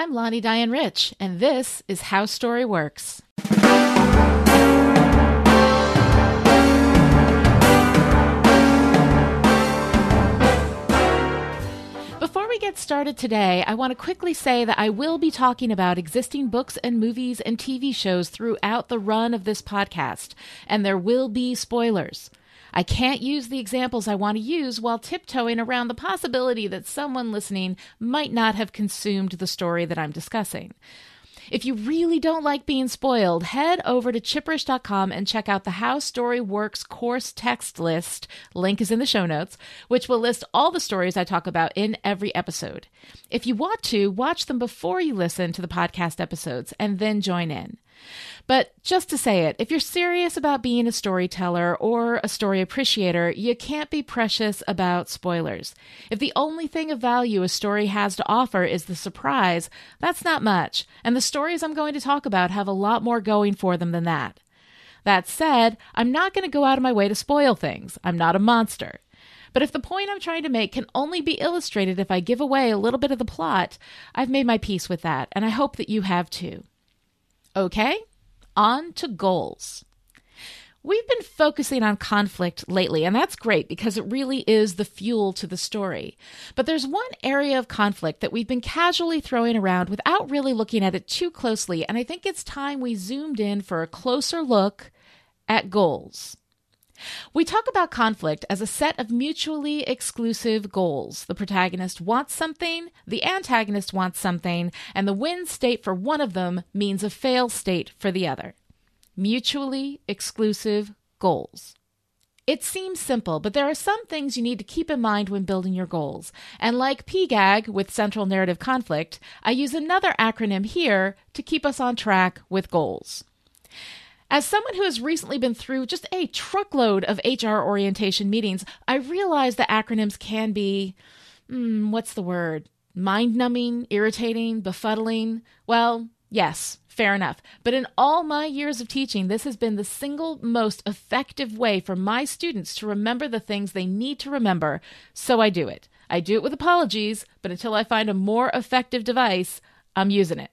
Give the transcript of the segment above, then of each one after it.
I'm Lani Diane Rich, and this is How Story Works. Before we get started today, I want to quickly say that I will be talking about existing books and movies and TV shows throughout the run of this podcast, and there will be spoilers. I can't use the examples I want to use while tiptoeing around the possibility that someone listening might not have consumed the story that I'm discussing. If you really don't like being spoiled, head over to chipperish.com and check out the How Story Works course text list. Link is in the show notes, which will list all the stories I talk about in every episode. If you want to, watch them before you listen to the podcast episodes and then join in. But just to say it, if you're serious about being a storyteller or a story appreciator, you can't be precious about spoilers. If the only thing of value a story has to offer is the surprise, that's not much, and the stories I'm going to talk about have a lot more going for them than that. That said, I'm not going to go out of my way to spoil things. I'm not a monster. But if the point I'm trying to make can only be illustrated if I give away a little bit of the plot, I've made my peace with that, and I hope that you have too. Okay, on to goals. We've been focusing on conflict lately, and that's great because it really is the fuel to the story. But there's one area of conflict that we've been casually throwing around without really looking at it too closely, and I think it's time we zoomed in for a closer look at goals. We talk about conflict as a set of mutually exclusive goals. The protagonist wants something, the antagonist wants something, and the win state for one of them means a fail state for the other. Mutually exclusive goals. It seems simple, but there are some things you need to keep in mind when building your goals. And like PGAG with central narrative conflict, I use another acronym here to keep us on track with goals. As someone who has recently been through just a truckload of HR orientation meetings, I realize that acronyms can be, mm, what's the word? Mind numbing, irritating, befuddling. Well, yes, fair enough. But in all my years of teaching, this has been the single most effective way for my students to remember the things they need to remember, so I do it. I do it with apologies, but until I find a more effective device, I'm using it.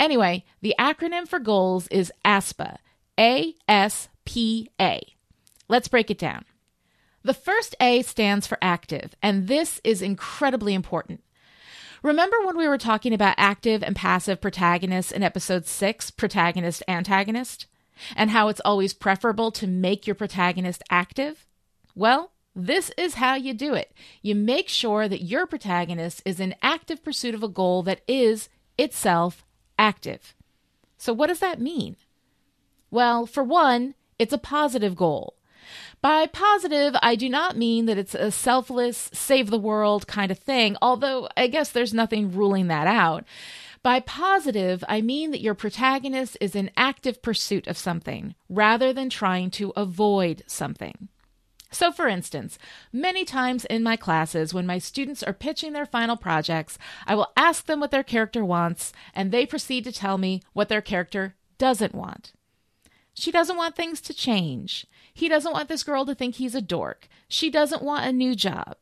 Anyway, the acronym for goals is ASPA. A S P A. Let's break it down. The first A stands for active, and this is incredibly important. Remember when we were talking about active and passive protagonists in episode 6, protagonist antagonist, and how it's always preferable to make your protagonist active? Well, this is how you do it. You make sure that your protagonist is in active pursuit of a goal that is itself active. So, what does that mean? Well, for one, it's a positive goal. By positive, I do not mean that it's a selfless, save the world kind of thing, although I guess there's nothing ruling that out. By positive, I mean that your protagonist is in active pursuit of something rather than trying to avoid something. So, for instance, many times in my classes, when my students are pitching their final projects, I will ask them what their character wants, and they proceed to tell me what their character doesn't want. She doesn't want things to change. He doesn't want this girl to think he's a dork. She doesn't want a new job.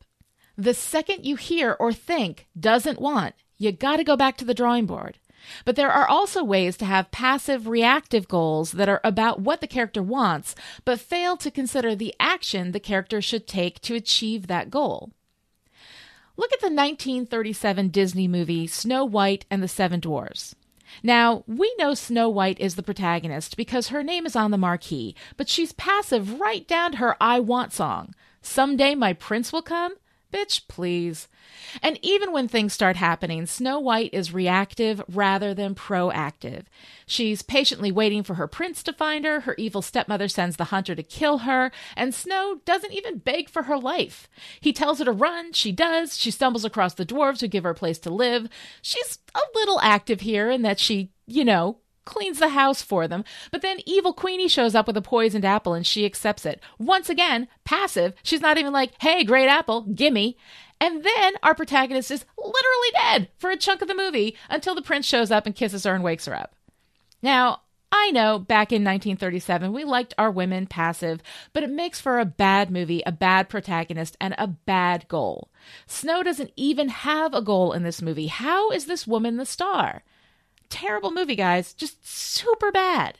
The second you hear or think doesn't want, you got to go back to the drawing board. But there are also ways to have passive reactive goals that are about what the character wants, but fail to consider the action the character should take to achieve that goal. Look at the 1937 Disney movie Snow White and the Seven Dwarfs. Now, we know Snow White is the protagonist because her name is on the marquee, but she's passive right down to her I Want song. Someday my prince will come? Bitch, please. And even when things start happening, Snow White is reactive rather than proactive. She's patiently waiting for her prince to find her, her evil stepmother sends the hunter to kill her, and Snow doesn't even beg for her life. He tells her to run, she does, she stumbles across the dwarves who give her a place to live. She's a little active here in that she, you know, cleans the house for them. But then evil Queenie shows up with a poisoned apple and she accepts it. Once again, passive. She's not even like, hey, great apple, gimme. And then our protagonist is literally dead for a chunk of the movie until the prince shows up and kisses her and wakes her up. Now, I know back in 1937 we liked our women passive, but it makes for a bad movie, a bad protagonist, and a bad goal. Snow doesn't even have a goal in this movie. How is this woman the star? Terrible movie, guys. Just super bad.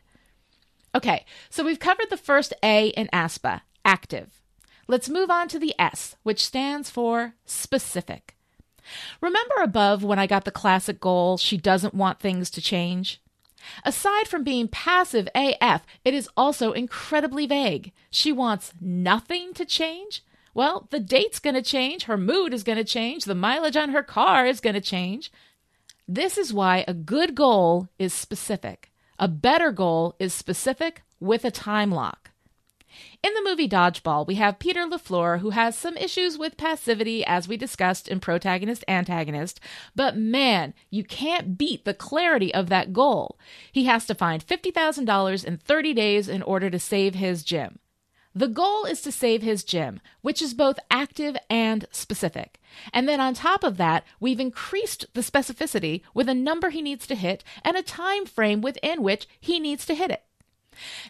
Okay, so we've covered the first A in ASPA, active. Let's move on to the S, which stands for specific. Remember above when I got the classic goal, she doesn't want things to change? Aside from being passive AF, it is also incredibly vague. She wants nothing to change? Well, the date's going to change, her mood is going to change, the mileage on her car is going to change. This is why a good goal is specific. A better goal is specific with a time lock. In the movie Dodgeball, we have Peter LaFleur, who has some issues with passivity, as we discussed in Protagonist Antagonist, but man, you can't beat the clarity of that goal. He has to find $50,000 in 30 days in order to save his gym. The goal is to save his gym, which is both active and specific. And then on top of that, we've increased the specificity with a number he needs to hit and a time frame within which he needs to hit it.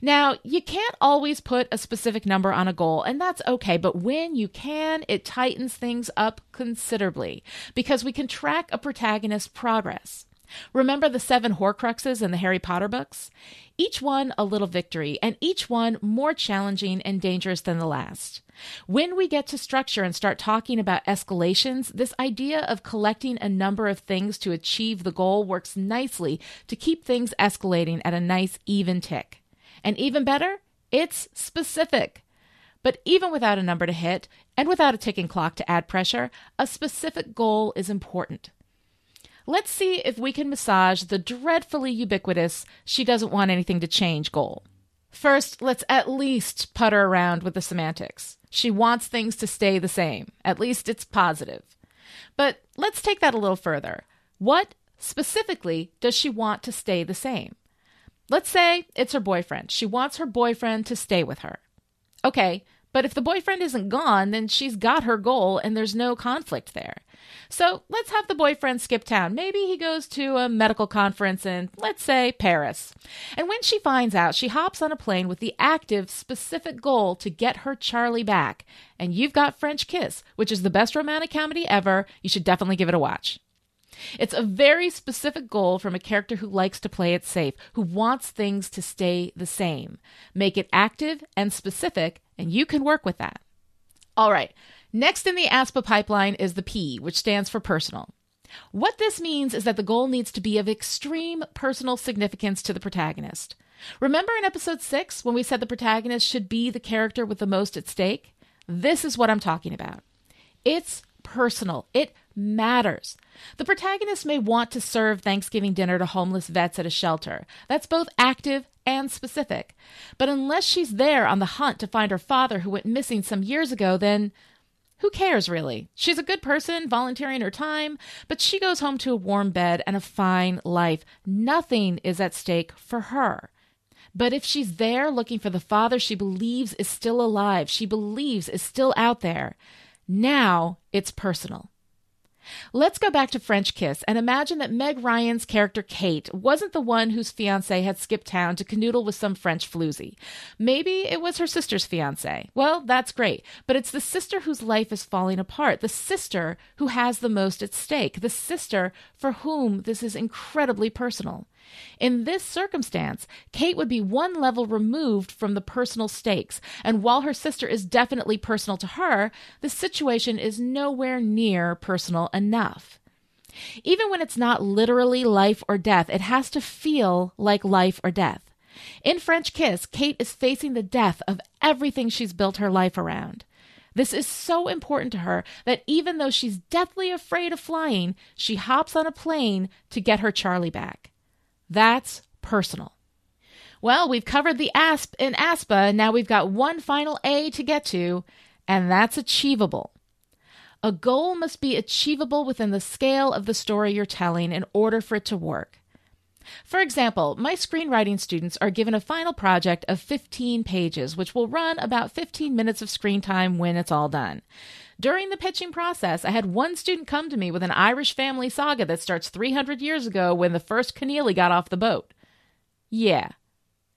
Now, you can't always put a specific number on a goal, and that's okay, but when you can, it tightens things up considerably because we can track a protagonist's progress. Remember the seven Horcruxes in the Harry Potter books? Each one a little victory, and each one more challenging and dangerous than the last. When we get to structure and start talking about escalations, this idea of collecting a number of things to achieve the goal works nicely to keep things escalating at a nice even tick. And even better, it's specific. But even without a number to hit and without a ticking clock to add pressure, a specific goal is important. Let's see if we can massage the dreadfully ubiquitous she doesn't want anything to change goal. First, let's at least putter around with the semantics. She wants things to stay the same. At least it's positive. But let's take that a little further. What specifically does she want to stay the same? Let's say it's her boyfriend. She wants her boyfriend to stay with her. Okay, but if the boyfriend isn't gone, then she's got her goal and there's no conflict there. So let's have the boyfriend skip town. Maybe he goes to a medical conference in, let's say, Paris. And when she finds out, she hops on a plane with the active, specific goal to get her Charlie back. And you've got French Kiss, which is the best romantic comedy ever. You should definitely give it a watch. It's a very specific goal from a character who likes to play it safe, who wants things to stay the same. Make it active and specific, and you can work with that. All right, Next in the ASPA pipeline is the P, which stands for personal. What this means is that the goal needs to be of extreme personal significance to the protagonist. Remember in episode 6 when we said the protagonist should be the character with the most at stake? This is what I'm talking about. It's personal, it matters. The protagonist may want to serve Thanksgiving dinner to homeless vets at a shelter. That's both active and specific. But unless she's there on the hunt to find her father who went missing some years ago, then who cares, really? She's a good person, volunteering her time, but she goes home to a warm bed and a fine life. Nothing is at stake for her. But if she's there looking for the father she believes is still alive, she believes is still out there, now it's personal. Let's go back to French Kiss and imagine that Meg Ryan's character Kate wasn't the one whose fiance had skipped town to canoodle with some French floozy. Maybe it was her sister's fiance. Well, that's great, but it's the sister whose life is falling apart, the sister who has the most at stake, the sister for whom this is incredibly personal. In this circumstance, Kate would be one level removed from the personal stakes, and while her sister is definitely personal to her, the situation is nowhere near personal enough. Even when it's not literally life or death, it has to feel like life or death. In French Kiss, Kate is facing the death of everything she's built her life around. This is so important to her that even though she's deathly afraid of flying, she hops on a plane to get her Charlie back. That's personal. Well, we've covered the ASP in ASPA, now we've got one final A to get to, and that's achievable. A goal must be achievable within the scale of the story you're telling in order for it to work. For example, my screenwriting students are given a final project of 15 pages, which will run about 15 minutes of screen time when it's all done. During the pitching process, I had one student come to me with an Irish family saga that starts 300 years ago when the first Keneally got off the boat. Yeah,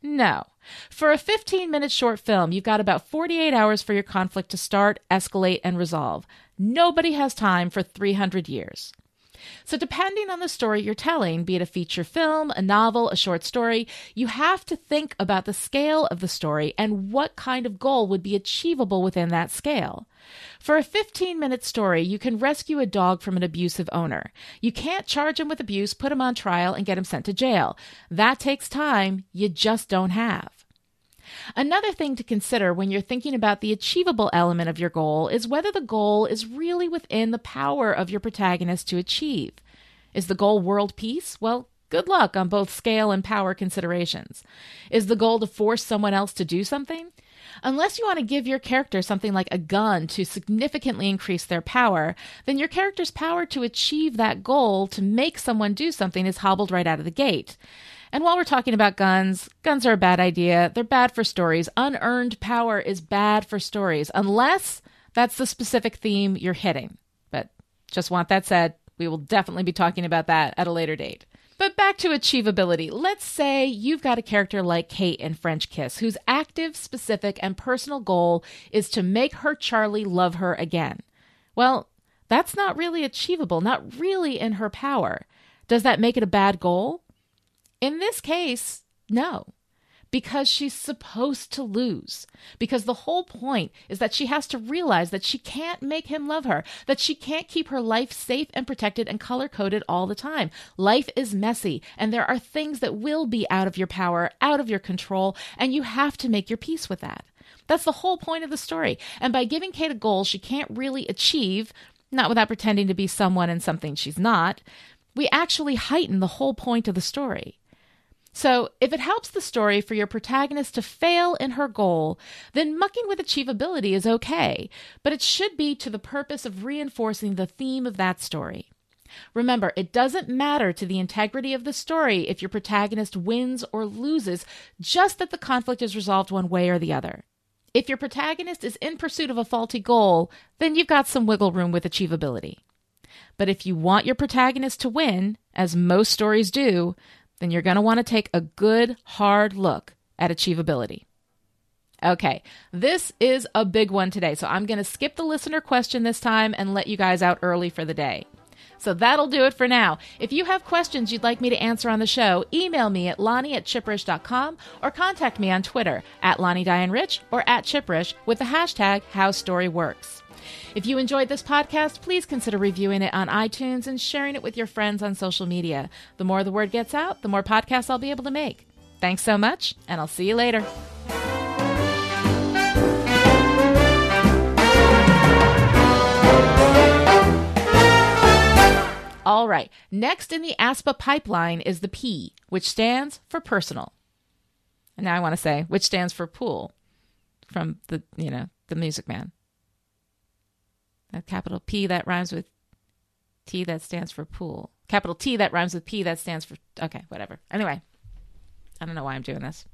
No. For a 15 minute short film, you've got about 48 hours for your conflict to start, escalate, and resolve. Nobody has time for 300 years. So, depending on the story you're telling, be it a feature film, a novel, a short story, you have to think about the scale of the story and what kind of goal would be achievable within that scale. For a 15 minute story, you can rescue a dog from an abusive owner. You can't charge him with abuse, put him on trial, and get him sent to jail. That takes time you just don't have. Another thing to consider when you're thinking about the achievable element of your goal is whether the goal is really within the power of your protagonist to achieve. Is the goal world peace? Well, good luck on both scale and power considerations. Is the goal to force someone else to do something? Unless you want to give your character something like a gun to significantly increase their power, then your character's power to achieve that goal to make someone do something is hobbled right out of the gate. And while we're talking about guns, guns are a bad idea. They're bad for stories. Unearned power is bad for stories, unless that's the specific theme you're hitting. But just want that said, we will definitely be talking about that at a later date. But back to achievability. Let's say you've got a character like Kate in French Kiss, whose active, specific, and personal goal is to make her Charlie love her again. Well, that's not really achievable, not really in her power. Does that make it a bad goal? In this case, no, because she's supposed to lose. Because the whole point is that she has to realize that she can't make him love her, that she can't keep her life safe and protected and color coded all the time. Life is messy, and there are things that will be out of your power, out of your control, and you have to make your peace with that. That's the whole point of the story. And by giving Kate a goal she can't really achieve, not without pretending to be someone and something she's not, we actually heighten the whole point of the story. So, if it helps the story for your protagonist to fail in her goal, then mucking with achievability is okay, but it should be to the purpose of reinforcing the theme of that story. Remember, it doesn't matter to the integrity of the story if your protagonist wins or loses, just that the conflict is resolved one way or the other. If your protagonist is in pursuit of a faulty goal, then you've got some wiggle room with achievability. But if you want your protagonist to win, as most stories do, then you're going to want to take a good, hard look at achievability. Okay, this is a big one today, so I'm going to skip the listener question this time and let you guys out early for the day. So that'll do it for now. If you have questions you'd like me to answer on the show, email me at Lani at chipperish.com or contact me on Twitter at Lani Diane Rich or at Chipperish with the hashtag HowStoryWorks. If you enjoyed this podcast, please consider reviewing it on iTunes and sharing it with your friends on social media. The more the word gets out, the more podcasts I'll be able to make. Thanks so much, and I'll see you later. All right, next in the ASPA pipeline is the P, which stands for personal. And now I want to say, which stands for pool from the, you know, the music man. A capital P that rhymes with T that stands for pool. Capital T that rhymes with P that stands for. Okay, whatever. Anyway, I don't know why I'm doing this.